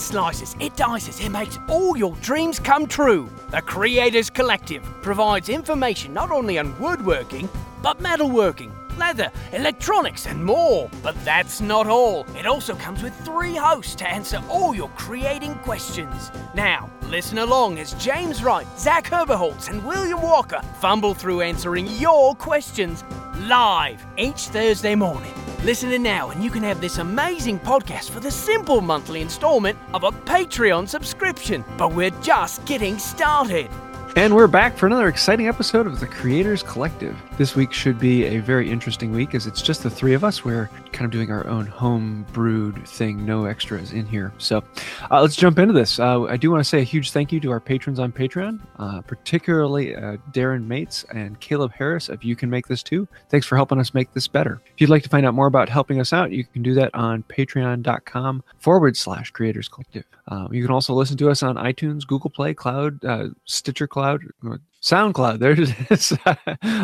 It slices, it dices, it makes all your dreams come true. The Creators Collective provides information not only on woodworking, but metalworking, leather, electronics, and more. But that's not all. It also comes with three hosts to answer all your creating questions. Now, listen along as James Wright, Zach Herberholtz, and William Walker fumble through answering your questions live each Thursday morning. Listen in now, and you can have this amazing podcast for the simple monthly installment of a Patreon subscription. But we're just getting started. And we're back for another exciting episode of the Creators Collective. This week should be a very interesting week as it's just the three of us. We're kind of doing our own home brewed thing, no extras in here. So uh, let's jump into this. Uh, I do want to say a huge thank you to our patrons on Patreon, uh, particularly uh, Darren Mates and Caleb Harris of You Can Make This Too. Thanks for helping us make this better. If you'd like to find out more about helping us out, you can do that on patreon.com forward slash creators collective. Um, you can also listen to us on iTunes, Google Play, Cloud, uh, Stitcher Cloud, cloud SoundCloud. There's.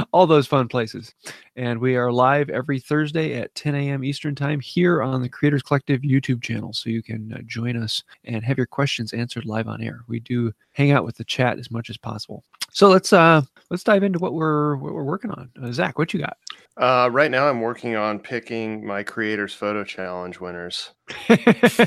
All those fun places. And we are live every Thursday at 10 a.m. Eastern Time here on the Creators Collective YouTube channel. So you can uh, join us and have your questions answered live on air. We do hang out with the chat as much as possible. So let's uh let's dive into what we're what we're working on. Uh, Zach, what you got? Uh, right now, I'm working on picking my Creators Photo Challenge winners. That's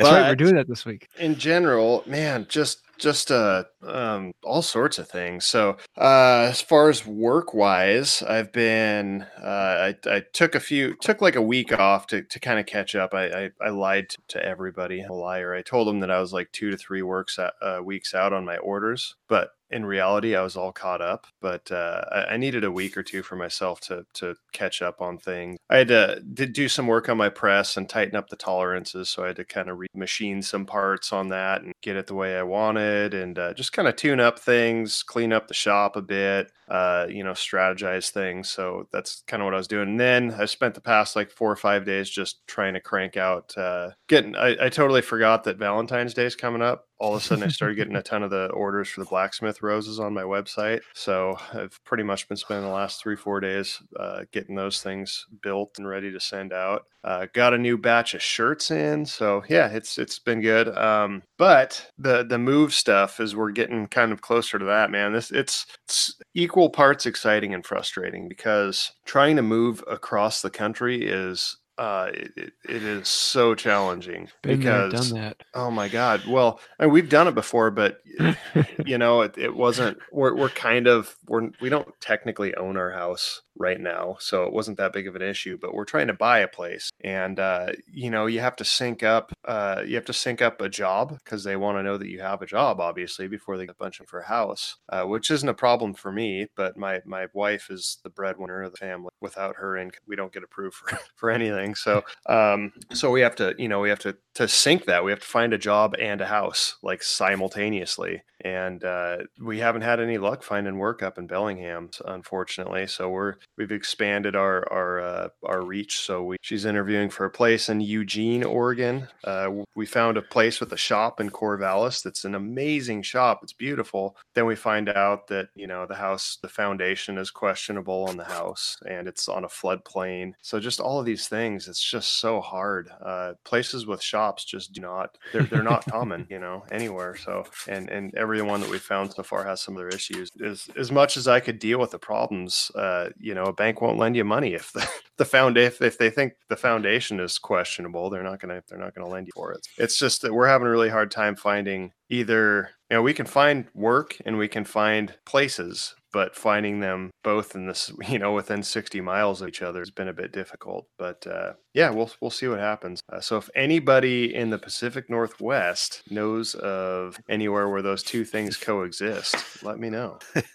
right. We're doing that this week. In general, man, just just uh um all sorts of things. So uh as far as work wise i've been uh I, I took a few took like a week off to, to kind of catch up. I i, I lied to, everybody a liar. I told them that i was like two to three works uh, weeks out on my orders but in reality, I was all caught up, but uh, I, needed a week or two for myself to to catch up on things. I had to did do some work on my press and tighten up the tolerances, so I had to kind of machine some parts on that and get it the way I wanted, and uh, just kind of tune up things, clean up the shop a bit, uh, you know, strategize things. So that's kind of what I was doing. And then I spent the past like four or five days just trying to crank out. Uh, getting, I, I totally forgot that Valentine's Day is coming up all of a sudden I started getting a ton of the orders for the blacksmith roses on my website. So I've pretty much been spending the last three, four days uh, getting those things built and ready to send out. Uh, got a new batch of shirts in. So yeah, it's it's been good. Um, but the the move stuff is we're getting kind of closer to that, man. This it's, it's equal parts exciting and frustrating because trying to move across the country is uh, it, it is so challenging Been because there, done that. oh my god. Well I mean, we've done it before but you know it, it wasn't we're, we're kind of we're we don't technically own our house right now so it wasn't that big of an issue but we're trying to buy a place. And uh, you know you have to sync up uh, you have to sync up a job because they want to know that you have a job obviously before they get a bunch of for a house uh, which isn't a problem for me but my my wife is the breadwinner of the family. Without her income we don't get approved for, for anything so um so we have to you know we have to to sync that we have to find a job and a house like simultaneously and uh, we haven't had any luck finding work up in Bellingham, unfortunately. So we're we've expanded our our uh, our reach. So we she's interviewing for a place in Eugene, Oregon. Uh, we found a place with a shop in Corvallis that's an amazing shop. It's beautiful. Then we find out that you know the house, the foundation is questionable on the house, and it's on a floodplain. So just all of these things, it's just so hard. Uh, places with shops just do not they're they're not common, you know, anywhere. So and and everyone that we found so far has some of their issues. As as much as I could deal with the problems, uh, you know, a bank won't lend you money if the the found if, if they think the foundation is questionable, they're not gonna they're not gonna lend you for it. It's just that we're having a really hard time finding either you know we can find work and we can find places but finding them both in this you know within 60 miles of each other has been a bit difficult but uh, yeah we'll we'll see what happens. Uh, so if anybody in the pacific northwest knows of anywhere where those two things coexist let me know.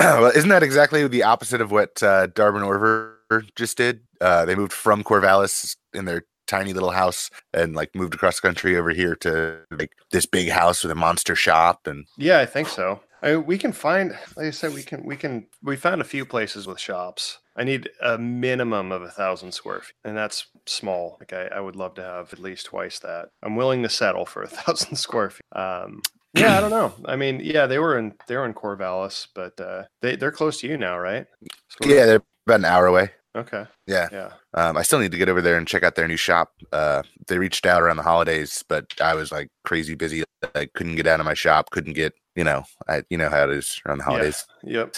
Well, isn't that exactly the opposite of what uh, Darbin Orvar just did? Uh, they moved from Corvallis in their tiny little house and like moved across the country over here to like this big house with a monster shop and yeah i think so I we can find like i said we can we can we found a few places with shops i need a minimum of a thousand square feet and that's small like I, I would love to have at least twice that i'm willing to settle for a thousand square feet um yeah i don't know i mean yeah they were in they were in corvallis but uh they they're close to you now right yeah they're about an hour away Okay. Yeah. Yeah. Um, I still need to get over there and check out their new shop. Uh, they reached out around the holidays, but I was like crazy busy. I couldn't get out of my shop. Couldn't get, you know, I, you know how it is around the holidays. Yep.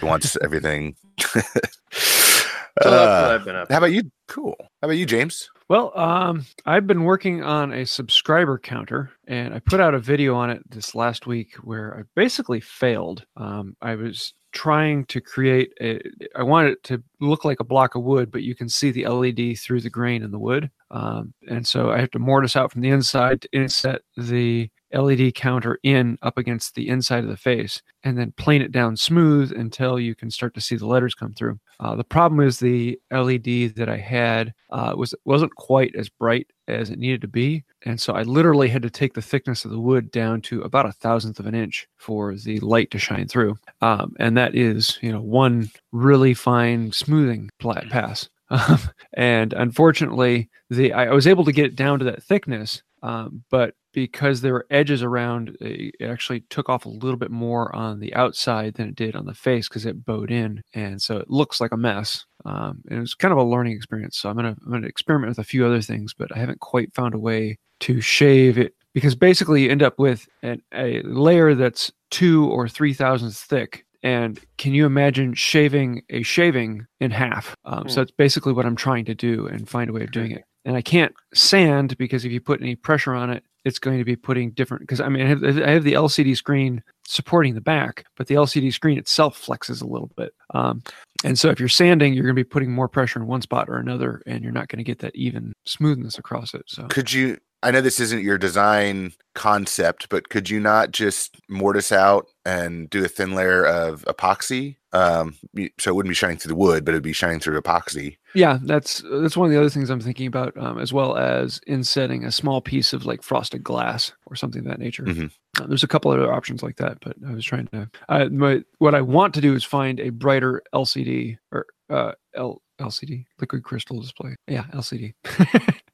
He wants everything. So that's what Uh, I've been up. how about you? Cool. How about you, James? Well, um, I've been working on a subscriber counter, and I put out a video on it this last week where I basically failed. Um, I was trying to create a. I wanted it to look like a block of wood, but you can see the LED through the grain in the wood, um, and so I have to mortise out from the inside to inset the LED counter in up against the inside of the face, and then plane it down smooth until you can start to see the letters come through. Uh, the problem is the LED that I had uh, was wasn't quite as bright as it needed to be, and so I literally had to take the thickness of the wood down to about a thousandth of an inch for the light to shine through, um, and that is you know one really fine smoothing pass. Um, and unfortunately, the I, I was able to get it down to that thickness, um, but because there were edges around, it it actually took off a little bit more on the outside than it did on the face because it bowed in, and so it looks like a mess. Um, and it was kind of a learning experience. So I'm gonna I'm gonna experiment with a few other things, but I haven't quite found a way to shave it because basically you end up with an, a layer that's two or three thousandths thick. And can you imagine shaving a shaving in half? Um, Hmm. So that's basically what I'm trying to do and find a way of doing it and I can't sand because if you put any pressure on it, it's going to be putting different. Because I mean, I have, I have the LCD screen supporting the back, but the LCD screen itself flexes a little bit. Um, and so if you're sanding, you're going to be putting more pressure in one spot or another, and you're not going to get that even smoothness across it. So Could you? I know this isn't your design concept, but could you not just mortise out and do a thin layer of epoxy? Um, so it wouldn't be shining through the wood, but it'd be shining through epoxy. yeah, that's that's one of the other things I'm thinking about, um, as well as insetting a small piece of like frosted glass or something of that nature. Mhm. Uh, there's a couple other options like that, but I was trying to. Uh, my, what I want to do is find a brighter LCD or uh, L, LCD liquid crystal display. Yeah, LCD.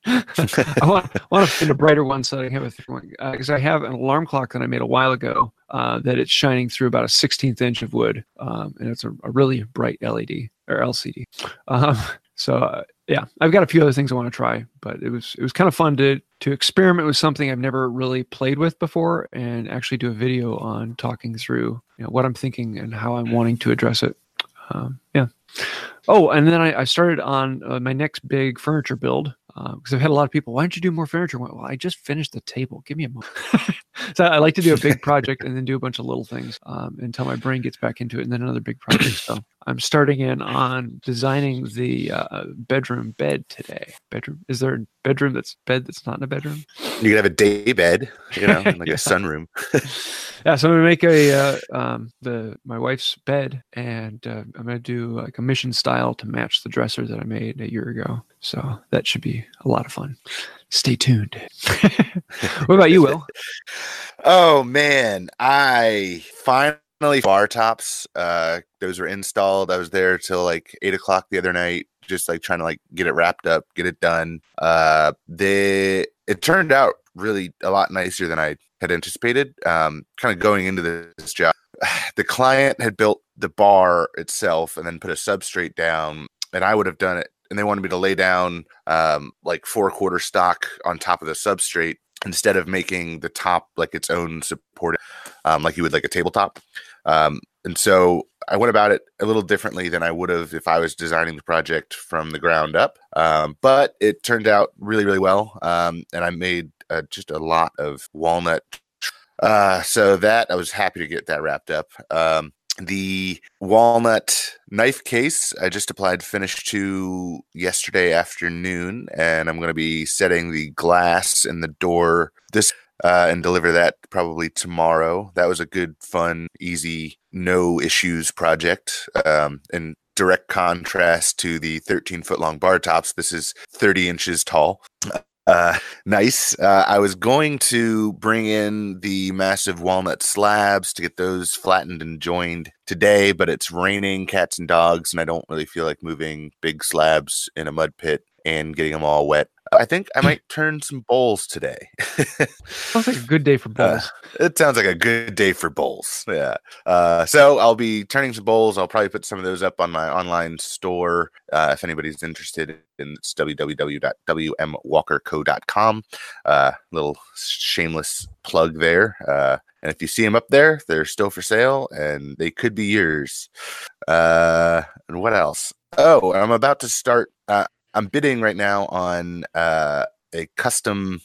I want want to find a brighter one so I can have a because I have an alarm clock that I made a while ago uh, that it's shining through about a 16th inch of wood, um, and it's a, a really bright LED or LCD. Um, so uh, yeah, I've got a few other things I want to try, but it was it was kind of fun to to experiment with something I've never really played with before, and actually do a video on talking through you know, what I'm thinking and how I'm wanting to address it. Um, yeah. Oh, and then I, I started on uh, my next big furniture build because I've had a lot of people. Why don't you do more furniture? I well, I just finished the table. Give me a moment. so I like to do a big project and then do a bunch of little things um, until my brain gets back into it, and then another big project. So I'm starting in on designing the uh, bedroom bed today. Bedroom? Is there a bedroom that's bed that's not in a bedroom? You could have a day bed, you know, like Yeah. a sunroom. yeah, so I'm gonna make a uh, um, the my wife's bed, and uh, I'm gonna do like a mission style to match the dresser that I made a year ago. So that should be a lot of fun. Stay tuned. what about you, Will? Oh man, I finally bar tops. Uh, those were installed. I was there till like eight o'clock the other night, just like trying to like get it wrapped up, get it done. Uh, they it turned out really a lot nicer than I had anticipated. Um, kind of going into this job, the client had built the bar itself and then put a substrate down, and I would have done it. And they wanted me to lay down um, like four quarter stock on top of the substrate instead of making the top like its own support, um, like you would like a tabletop. Um, and so I went about it a little differently than I would have if I was designing the project from the ground up. Um, but it turned out really, really well. Um, and I made uh, just a lot of walnut. Uh, so that I was happy to get that wrapped up. Um, the walnut knife case I just applied finish to yesterday afternoon, and I'm going to be setting the glass and the door this uh, and deliver that probably tomorrow. That was a good, fun, easy, no issues project. Um, in direct contrast to the 13 foot long bar tops, this is 30 inches tall. Uh, nice. Uh, I was going to bring in the massive walnut slabs to get those flattened and joined today, but it's raining cats and dogs, and I don't really feel like moving big slabs in a mud pit and getting them all wet. I think I might turn some bowls today. Sounds like a good day for Uh, bowls. it sounds like a good day for bowls. Yeah. Uh, so I'll be turning some bowls. I'll probably put some of those up on my online store uh, if anybody's interested. In it's www.wmwalkerco.com. Uh, little shameless plug there. Uh, and if you see them up there, they're still for sale and they could be yours. Uh, and what else? Oh, I'm about to start. I'm bidding right now on uh, a custom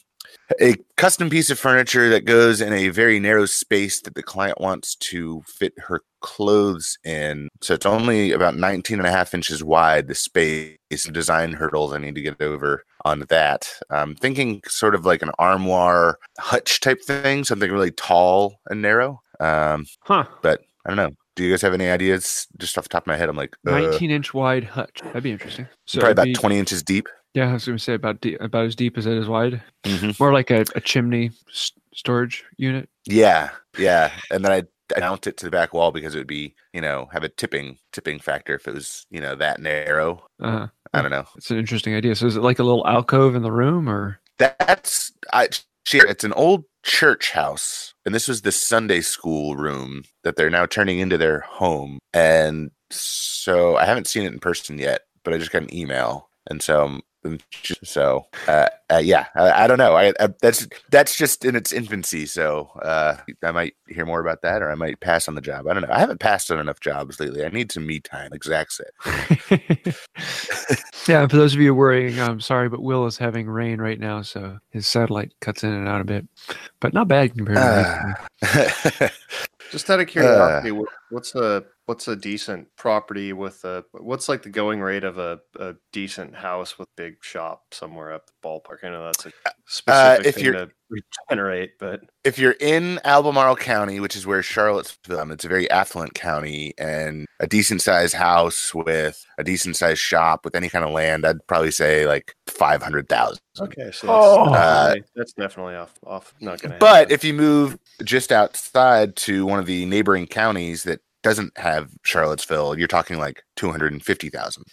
a custom piece of furniture that goes in a very narrow space that the client wants to fit her clothes in. So it's only about 19 and a half inches wide, the space. Design hurdles I need to get over on that. I'm thinking sort of like an armoire hutch type thing, something really tall and narrow. Um, Huh. but I don't know. Do you guys have any ideas? Just off the top of my head, I'm like, uh, 19 inch wide hutch. That'd be interesting. So probably about be- 20 inches deep. Yeah, I was going to say about de- about as deep as it is wide. Mhm. More like a, a chimney s- storage unit. Yeah, yeah, and then I'd, I'd mount it to the back wall because it would be, you know, have a tipping tipping factor if it was, you know, that narrow. Uh, I don't know. it's an interesting idea. So is it like a little alcove in the room, or That's I. Share. It's an old church house, and this was the Sunday school room that they're now turning into their home. And so I haven't seen it in person yet, but I just got an email, and so um, so uh, uh, yeah, I, I don't know. I, I that's that's just in its infancy, so uh, I might hear more about that, or I might pass on the job. I don't know. I haven't passed on enough jobs lately. I need some me time, like Zach said. yeah? For those of you worrying, I'm sorry, but Will is having rain right now, so his satellite cuts in and out a bit, but not bad compared to. recently. Uh, Just out of curiosity, wh- what's a what's a decent property with a what's like the going rate of a, a decent house with big shop somewhere up the ballpark? I know that's a specific if thing you're- to regenerate, but if you're in Albemarle County, which is where Charlottesville, um, it's a very affluent county, and a decent sized house with a decent sized shop with any kind of land, I'd probably say like five hundred thousand. okay, so that's, Oh. definitely, that's definitely off off not gonna But happen. if you move just outside to one of the neighboring counties that doesn't have Charlottesville, you're talking like two hundred and fifty thousand.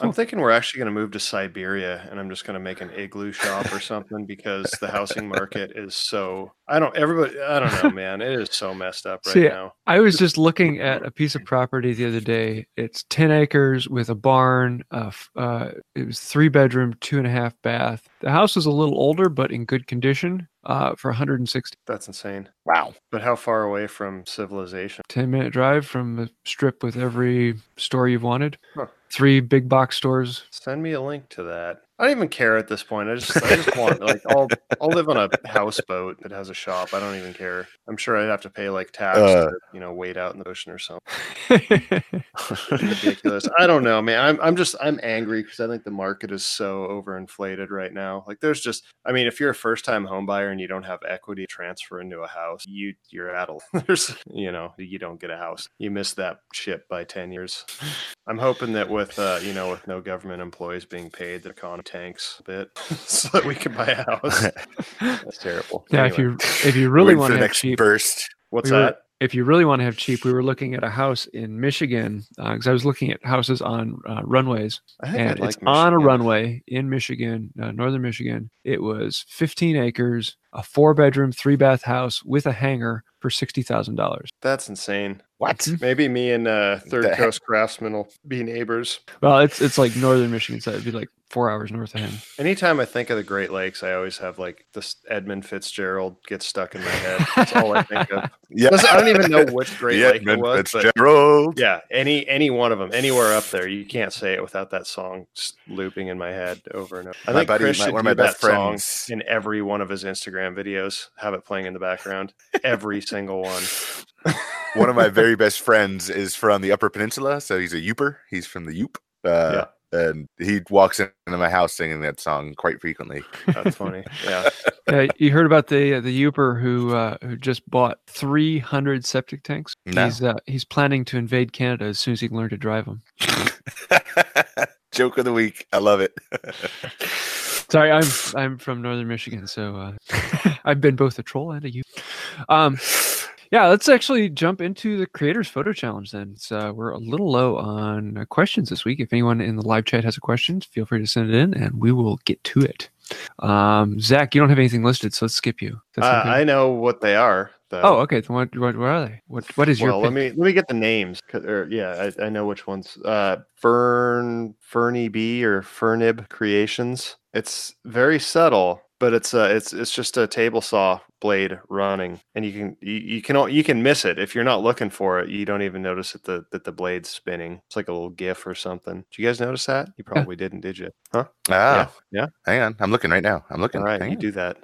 I'm thinking we're actually going to move to Siberia and I'm just going to make an igloo shop or something because the housing market is so I don't everybody I don't know man it is so messed up right See, now. I was just looking at a piece of property the other day. It's 10 acres with a barn. Uh, uh, it was three bedroom, two and a half bath. The house is a little older, but in good condition uh, for 160. That's insane. Wow. But how far away from civilization? 10 minute drive from a strip with every store you've wanted. Huh. Three big box stores. Send me a link to that. I don't even care at this point. I just I just want like I'll I'll live on a houseboat that has a shop. I don't even care. I'm sure I'd have to pay like tax Uh. to, you know, wait out in the ocean or something. ridiculous. I don't know, man. I'm I'm just I'm angry because I think the market is so overinflated right now. Like there's just I mean, if you're a first time home buyer and you don't have equity transfer into a house, you you're at a there's you know, you don't get a house. You miss that ship by ten years. I'm hoping that with uh, you know, with no government employees being paid, the economy tanks a bit so that we can buy a house. That's terrible. yeah, if you if you really want to have next cheap, burst. what's we were- that? if you really want to have cheap, we were looking at a house in Michigan because I was looking at houses on uh, runways. I think and I'd like it's on a runway in Michigan, uh, northern Michigan. It was 15 acres, a four bedroom, three bath house with a hangar for sixty thousand dollars. That's insane. What? Maybe me and uh, Third The heck? Coast Craftsman will be neighbors. Well, it's it's like northern Michigan, so it'd be like four hours north of him. Anytime I think of the Great Lakes, I always have like this Edmund Fitzgerald gets stuck in my head. That's all I think of. Yeah. I don't even know which Great Yeah, Lake it was, but Fitzgerald. yeah, any any one of them, anywhere up there, you can't say it without that song looping in my head over and over. I My think buddy- Chris my- should one of my best that song friends. in every one of his Instagram videos. Have it playing in the background, every single one. One of my very best friends is from the Upper Peninsula, so he's a Yooper. He's from the Yoop. Uh, And he walks into my house singing that song quite frequently. That's funny. Yeah, Yeah, you heard about the uh, the Yooper who uh, who just bought 300 septic tanks. No. He's uh, he's planning to invade Canada as soon as he can learn to drive them. Joke of the week. I love it. Sorry, I'm I'm from northern Michigan, so uh, I've been both a troll and a Yooper. Um, Yeah, let's actually jump into the creators photo challenge then. So we're a little low on uh, questions this week. If anyone in the live chat has a question, feel free to send it in and we will get to it. Um, Zach, you don't have anything listed, so let's skip you. Uh? I know what they are. Though. oh, okay. Then what, what, what are they? What What is your well, pick? let me let me get the names. Or yeah, I, I know which ones. Uh, Fern Fernie B or Fernib Creations. It's very subtle, but it's uh it's it's just a table saw blade running, and you can you, you can you can miss it if you're not looking for it. You don't even notice that the that the blade's spinning. It's like a little GIF or something. Did you guys notice that? You probably didn't, did you? Huh? Ah, Yeah. hang on. I'm looking right now. I'm looking. All right, Hang you on. do that.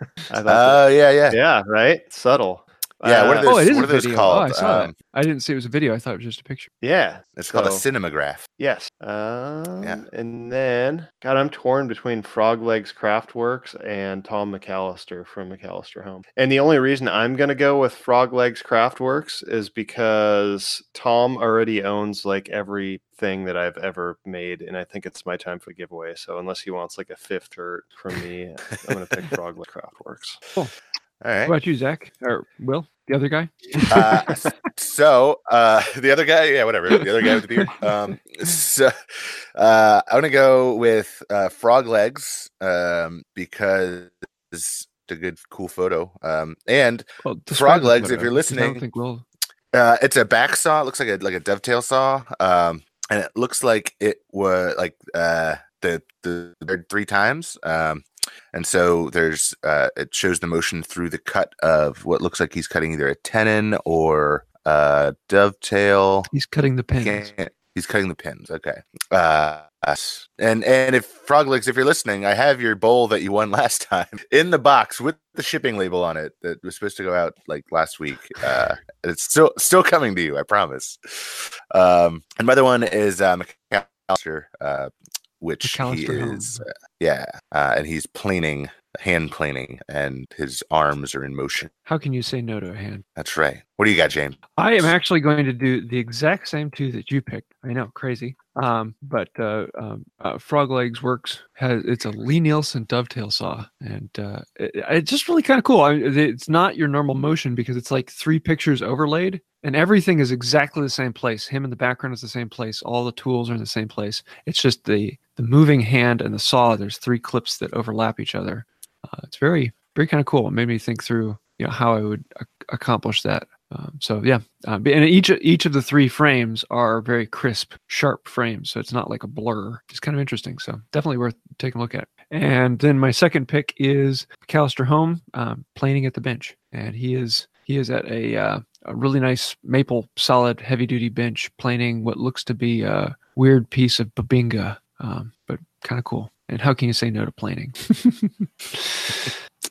Oh, yeah, yeah. yeah, right. Subtle. Yeah, what are Uh, those- oh, it is what a are those video. called? Oh, I saw Um, that. I didn't see it was a video. I thought it was just a picture. Yeah, It's called a So- cinematograph. Yes. Um, And then, God, I'm torn between Frog Legs Craftworks and Tom McAllister from McAllister Home. And the only reason I'm going to go with Frog Legs Craftworks is because Tom already owns like everything that I've ever made. And I think it's my time for a giveaway. So unless he wants like a fifth dirt from me, I'm going to pick Frog Legs Craftworks. All right. What about you, Zach? Or Will, the other guy? uh, so uh, the other guy, yeah, whatever. The other guy with the beard. Um, so uh, I'm gonna go with uh, frog legs um, because it's a good, cool photo. Um, and Well, the legs, if photo, you're 'cause I don't listening. Will. uh, it's a back saw. It looks like a like a dovetail saw. Um, and it looks like it was like uh, the the three times. Um, and so there's uh, it shows the motion through the cut of what looks like he's cutting either a tenon or a dovetail. He's cutting the pins. He's cutting the pins. Okay. Uh, and and if frog legs, if you're listening, I have your bowl that you won last time in the box with the shipping label on it that was supposed to go out like last week. Uh, it's still still coming to you, I promise. Um, and my other one is uh, McAllister, uh, which he is, uh, yeah, uh, and he's planing, hand planing, and his arms are in motion. How can you say no to a hand? That's right. What do you got, James? I am actually going to do the exact same two that you picked. I know, crazy. Um, but uh, um, uh, Frog Legs Works has it's a Lie-Nielsen dovetail saw, and uh, it, it's just really kind of cool. I it's not your normal motion because it's like three pictures overlaid, and everything is exactly the same place. Him in the background is the same place. All the tools are in the same place. It's just the the moving hand and the saw. There's three clips that overlap each other. Uh, it's very very kind of cool. It made me think through you know how I would ac- accomplish that. Um, so yeah, um, and each each of the three frames are very crisp, sharp frames, so it's not like a blur. It's kind of interesting. So definitely worth taking a look at. And then my second pick is McAllister Home, um, planing at the bench, and he is he is at a uh, a really nice maple solid heavy duty bench planing what looks to be a weird piece of bubinga, um, but kind of cool. And how can you say no to planing?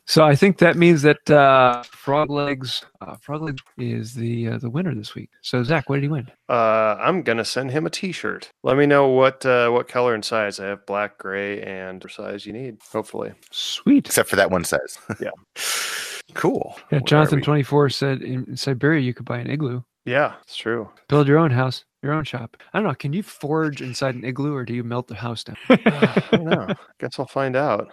So I think that means that uh, Frog Legs, uh, Frog Legs is the uh, the winner this week. So Zach, what did he win? Uh, I'm gonna send him a T-shirt. Let me know what uh, what color and size. I have black, gray, and size you need. Hopefully, Sweet. Except for that one size. Yeah. cool. Yeah, Where Jonathan twenty four said in Siberia you could buy an igloo, yeah, it's true. build your own house, your own shop. I don't know. Can you forge inside an igloo, or do you melt the house down? I don't know. Guess I'll find out.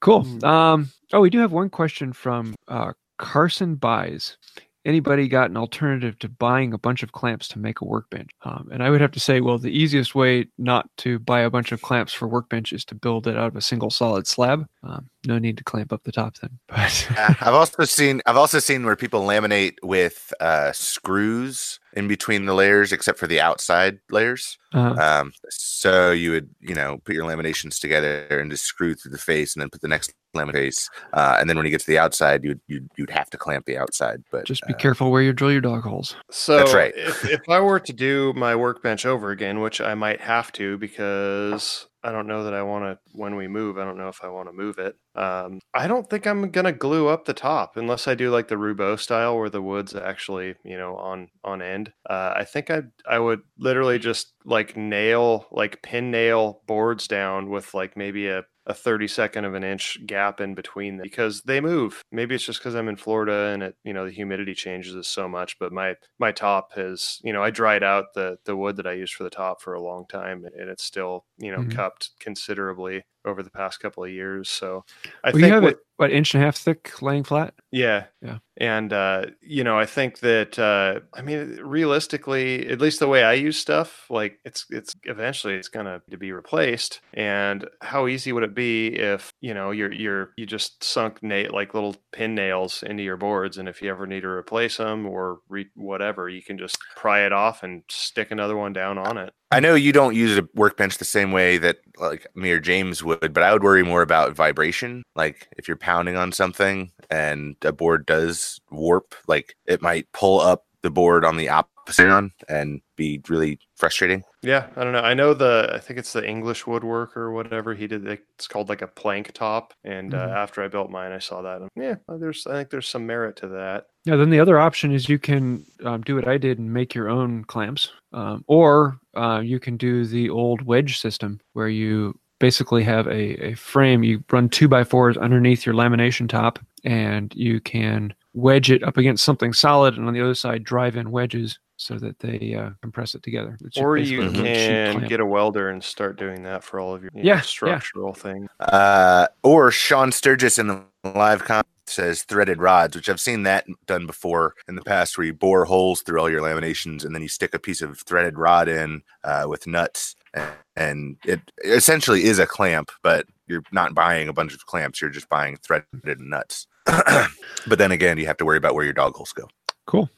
Cool. Hmm. Um, oh, we do have one question from uh, Carson Buys. Anybody got an alternative to buying a bunch of clamps to make a workbench? Um, and I would have to say, well, the easiest way not to buy a bunch of clamps for workbench is to build it out of a single solid slab. Um, no need to clamp up the top then. But Uh, I've also seen I've also seen where people laminate with uh, screws in between the layers, except for the outside layers. uh, Um, so you would you know put your laminations together and just screw through the face, and then put the next laminate face, uh, and then when you get to the outside, you'd you'd, you'd have to clamp the outside. But just be uh, careful where you drill your dog holes. So That's right. if, if I were to do my workbench over again, which I might have to because I don't know that I want to when we move. I don't know if I want to move it. Um, I don't think I'm gonna glue up the top unless I do like the Roubo style where the wood's actually you know on on end. Uh, I think I I would literally just like nail like pin nail boards down with like maybe a a 32nd of an inch gap in between them because they move. Maybe it's just because I'm in Florida and it, you know, the humidity changes so much. But my my top has, you know, I dried out the the wood that I used for the top for a long time, and it's still, you know, Mhm. cupped considerably. Over the past couple of years. So I Well, think you have what, it what inch and a half thick, laying flat. yeah. Yeah. And, uh, you know, I think that, uh, I mean, realistically, at least the way I use stuff, like it's, it's eventually it's going to to be replaced. And how easy would it be if, you know, you're, you're, you just sunk na- like little pin nails into your boards. And if you ever need to replace them or re- whatever, you can just pry it off and stick another one down on it. I know you don't use a workbench the same way that like me or James would, but I would worry more about vibration. Like if you're pounding on something and a board does warp, like it might pull up the board on the opposite on and be really frustrating. Yeah, I don't know. I know the I think it's the English woodworker or whatever he did. It's called like a plank top. And Mhm. uh, after I built mine, I saw that. And yeah, uh, there's I think there's some merit to that. Yeah, then the other option is you can um, do what I did and make your own clamps, um, or uh, you can do the old wedge system where you basically have a, a frame. You run two by fours underneath your lamination top, and you can wedge it up against something solid, and on the other side drive in wedges so that they uh, compress it together. It's Or you can get a welder and start doing that for all of your you know, Yeah, yeah. structural thing. Uh, or Sean Sturgis in the live comment says threaded rods, which I've seen that done before in the past, where you bore holes through all your laminations and then you stick a piece of threaded rod in uh, with nuts, and, and it essentially is a clamp, but you're not buying a bunch of clamps; you're just buying threaded nuts. but then again, you have to worry about where your dog holes go. Cool.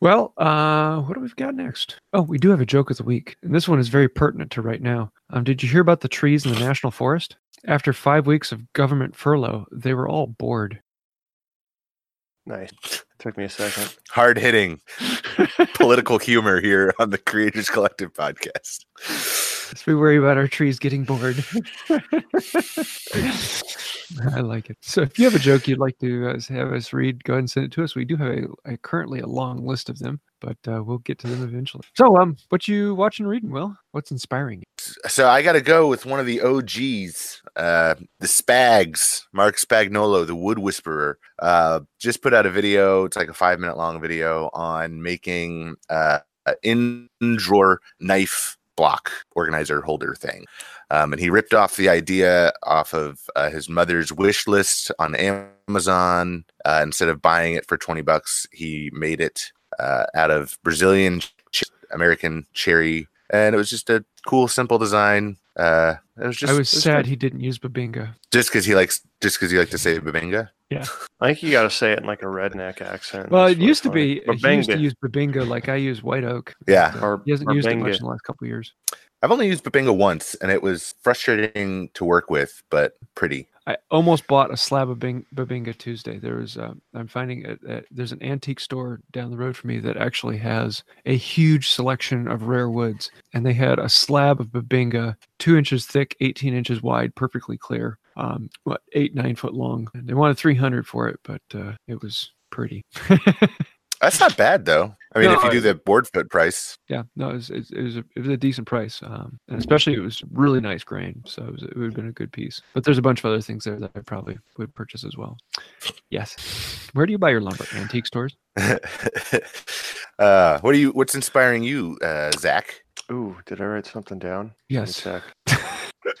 Well, uh, what do we've got next? Oh, we do have a joke of the week, and this one is very pertinent to right now. Um, did you hear about the trees in the national forest? After five weeks of government furlough, they were all bored. Nice. Took me a second. Hard hitting political humor here on the Creators Collective podcast. Let's be worried about our trees getting bored. I like it. So, if you have a joke you'd like to uh, have us read, go ahead and send it to us. We do have a, a currently a long list of them, but uh, we'll get to them eventually. So, um, what you watching, reading? Will what's inspiring you? So I got to go with one of the OGs, uh, the Spags, Marc Spagnuolo, the Wood Whisperer. Uh, just put out a video. It's like a five minute long video on making uh, an in drawer knife block organizer holder thing. Um, and he ripped off the idea off of uh, his mother's wish list on Amazon. Uh, instead of buying it for 20 bucks, he made it uh, out of Brazilian ch- American cherry. And it was just a cool, simple design. Uh, it was just I was it sad fun. he didn't use Bubinga. just because he likes just because he liked to say Bubinga. Yeah, I think you got to say it in like a redneck accent. Well, That's it really used to funny. be. He used to use Bubinga like I use White Oak. Yeah, but, uh, Or- he hasn't or used it much in the last couple of years. I've only used Bubinga once, and it was frustrating to work with, but pretty. I almost bought a slab of Bing- Bubinga Tuesday. There was, uh, I'm finding it, uh, there's an antique store down the road from me that actually has a huge selection of rare woods, and they had a slab of Bubinga, two inches thick, 18 inches wide, perfectly clear, um, what eight nine foot long. And they wanted 300 for it, but uh, it was pretty. That's not bad though. I mean, No, if you do the board foot price, yeah, no, it was, it, it was a, it was a decent price, um, and especially it was really nice grain, so it, was, it would have been a good piece. But there's a bunch of other things there that I probably would purchase as well. Yes. Where do you buy your lumber? Antique stores? uh, what do you? What's inspiring you, uh, Zach? Ooh, did I write something down? Yes. check.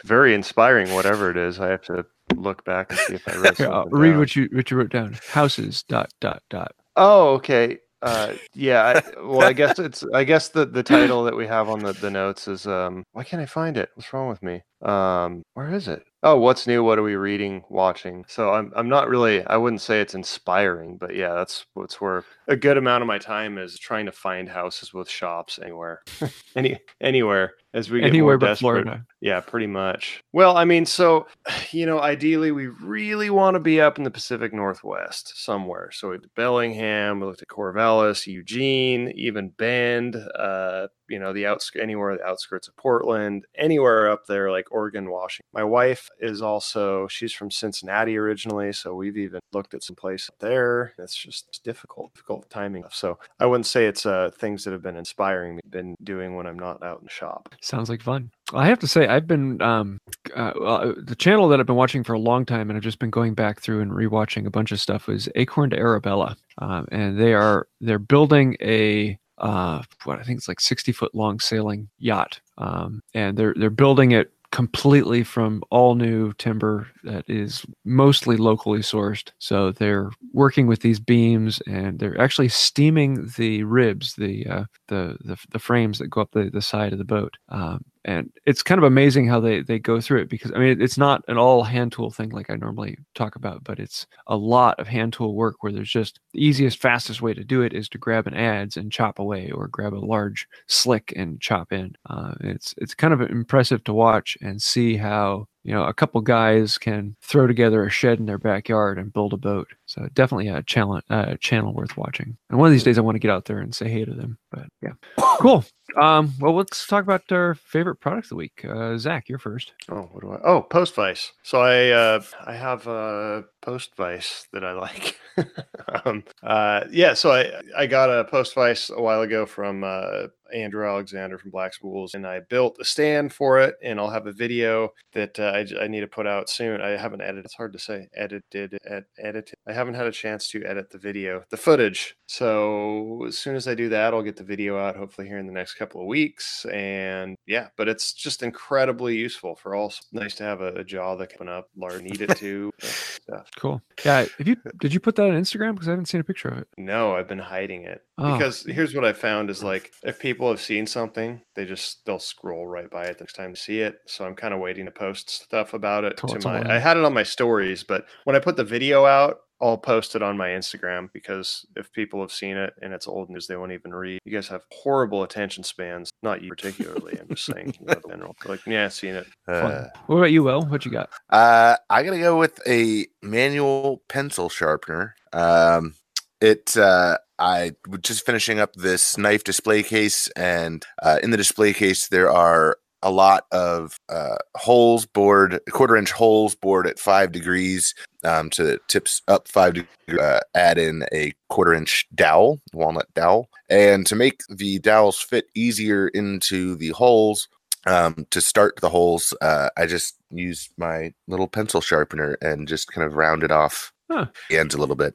Very inspiring, whatever it is. I have to look back and see if I wrote Here, something read down. what you what you wrote down. Houses dot dot dot. Oh, okay. Uh, yeah. I, well, I guess it's. I guess the the title that we have on the the notes is. Um. Why can't I find it? What's wrong with me? Um. Where is it? Oh, what's new? What are we reading, watching? So I'm. I'm not really. I wouldn't say it's inspiring, but yeah, that's what's where a good amount of my time is trying to find houses with shops anywhere, any anywhere as we get Anywhere more but desperate. Florida. Yeah, pretty much. Well, I mean, so you know, ideally, we really want to be up in the Pacific Northwest somewhere. So we Bellingham, we looked at Corvallis, Eugene, even Bend. Uh, you know, the outskirts, anywhere the outskirts of Portland, anywhere up there, like Oregon, Washington. My wife is also she's from Cincinnati originally, so we've even looked at some place there. It's just difficult, difficult timing. So I wouldn't say it's uh, things that have been inspiring me, been doing when I'm not out in the shop. Sounds like fun. I have to say, I've been um, uh, well, the channel that I've been watching for a long time, and I've just been going back through and rewatching a bunch of stuff. Was Acorn to Arabella, um, and they are they're building a uh, what I think it's like sixty foot long sailing yacht, um, and they're they're building it completely from all new timber that is mostly locally sourced. So they're working with these beams and they're actually steaming the ribs, the uh, the, the the frames that go up the, the side of the boat. Um, and it's kind of amazing how they they go through it because I mean it's not an all hand tool thing like I normally talk about, but it's a lot of hand tool work where there's just the easiest, fastest way to do it is to grab an adze and chop away, or grab a large slick and chop in. Uh, it's it's kind of impressive to watch and see how you know a couple guys can throw together a shed in their backyard and build a boat. So definitely a channel uh, channel worth watching. And one of these days I want to get out there and say hey to them. But yeah, cool. Um, well, let's talk about our favorite product of the week. Uh, Zach, you're first. Oh, what do I? Oh, Post Vice. So I uh, I have a Post Vice that I like. um, uh, yeah, so I I got a Post Vice a while ago from uh, Andrew Alexander from Black Spools, and I built a stand for it, and I'll have a video that uh, I, I need to put out soon. I haven't edited; it's hard to say. Edited, ed, edited. I haven't had a chance to edit the video, the footage. So as soon as I do that, I'll get the video out. Hopefully here in the next couple of weeks, and yeah, but it's just incredibly useful for all. Nice to have a, a jaw that can open up, large need it to. stuff. Cool. Yeah. If you did you put that on Instagram because I haven't seen a picture of it. No, I've been hiding it Oh. because here's what I found is like if people have seen something, they just they'll scroll right by it the next time to see it. So I'm kind of waiting to post stuff about it Cool, to my. I had it on my stories, but when I put the video out, I'll post it on my Instagram because if people have seen it and it's old news, they won't even read. You guys have horrible attention spans. Not you particularly. I'm just saying, in general. Like, yeah, seen it. Uh, What about you, Will? What you got? Uh, I gotta go with a manual pencil sharpener. Um, it uh, I was just finishing up this knife display case, and uh, in the display case there are a lot of uh, holes bored, quarter inch holes bored at five degrees. Um, so tips up five degrees. Uh, add in a quarter inch dowel, walnut dowel, and to make the dowels fit easier into the holes, um, to start the holes, uh, I just use my little pencil sharpener and just kind of round it off Huh. the ends a little bit.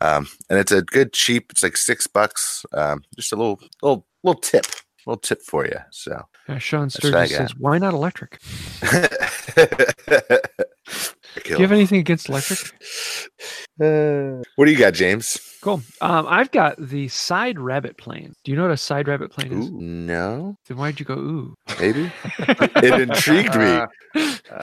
Um, and it's a good cheap. It's like six bucks. Um, just a little little little tip, little tip for you. So. Uh, Sean Sturgis says, "Why not electric? Do you have anything against electric?" Uh, what do you got, James? Cool. Um, I've got the side rabbet plane. Do you know what a side rabbet plane is? Ooh, no, Then why'd you go ooh? maybe it intrigued me. Uh,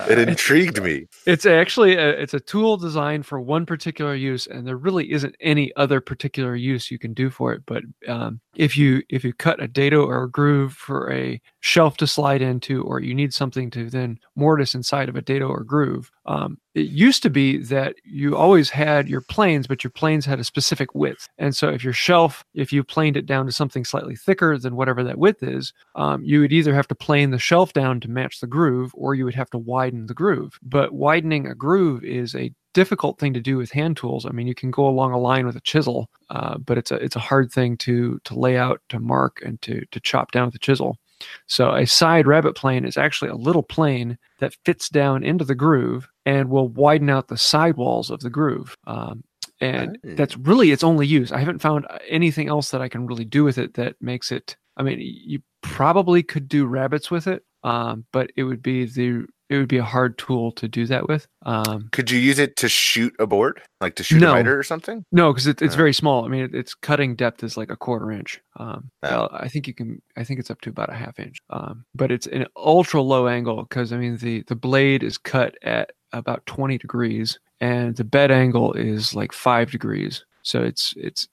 It uh, intrigued me. It's actually a, it's a tool designed for one particular use, and there really isn't any other particular use you can do for it. But um, if you if you cut a dado or a groove for a shelf to slide into, or you need something to then mortise inside of a dado or groove, um, it used to be that you always had your planes, but your planes had a specific width. And so if your shelf, if you planed it down to something slightly thicker than whatever that width is, um, you would either have to plane the shelf down to match the groove, or you would have to widen the groove. But widening a groove is a difficult thing to do with hand tools. I mean, you can go along a line with a chisel, uh, but it's a it's a hard thing to to lay out, to mark, and to to chop down with a chisel. So a side rabbet plane is actually a little plane that fits down into the groove and will widen out the sidewalls of the groove. Um, and Oh. that's really its only use. I haven't found anything else that I can really do with it that makes it. I mean, you probably could do rabbets with it, um, but it would be the it would be a hard tool to do that with. Um, Could you use it to shoot a board, like to shoot No. a miter or something? no, because it, it's Oh. very small. I mean, it, its cutting depth is like a quarter inch. Um, Oh. I think you can. I think it's up to about a half inch. Um, but it's an ultra low angle because I mean the the blade is cut at about 20 degrees and the bed angle is like five degrees. So it's it's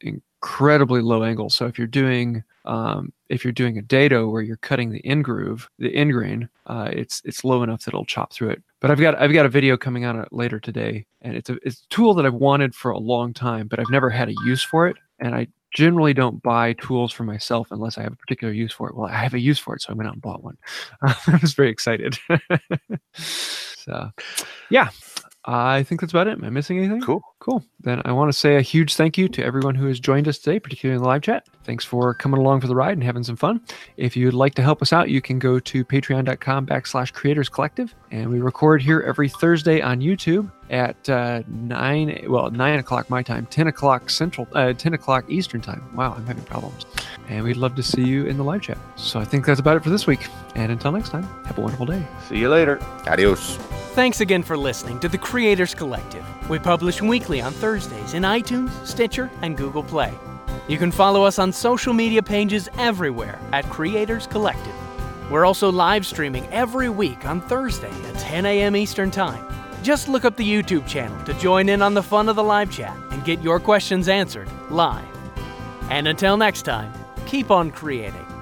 incredibly low angle. So if you're doing um, if you're doing a dado where you're cutting the in groove, the end grain, uh, it's it's low enough that it'll chop through it. But I've got I've got a video coming out later today, and it's a it's a tool that I've wanted for a long time, but I've never had a use for it. And I generally don't buy tools for myself unless I have a particular use for it. Well, I have a use for it, so I went out and bought one. I was very excited. so, yeah, I think that's about it. Am I missing anything? Cool. Cool. Then I want to say a huge thank you to everyone who has joined us today, particularly in the live chat. Thanks for coming along for the ride and having some fun. If you'd like to help us out, you can go to patreon.com backslash creators collective. And we record here every Thursday on YouTube at uh, 9, well, 9 o'clock my time, 10 o'clock central, uh, 10 o'clock Eastern time. Wow, I'm having problems. and we'd love to see you in the live chat. So I think that's about it for this week. And until next time, have a wonderful day. See you later. Adios. Thanks again for listening to the Creators Collective. We publish weekly on Thursdays in iTunes, Stitcher, and Google Play. You can follow us on social media pages everywhere at Creators Collective. We're also live streaming every week on Thursday at 10 a.m. Eastern Time. Just look up the YouTube channel to join in on the fun of the live chat and get your questions answered live. And until next time, keep on creating.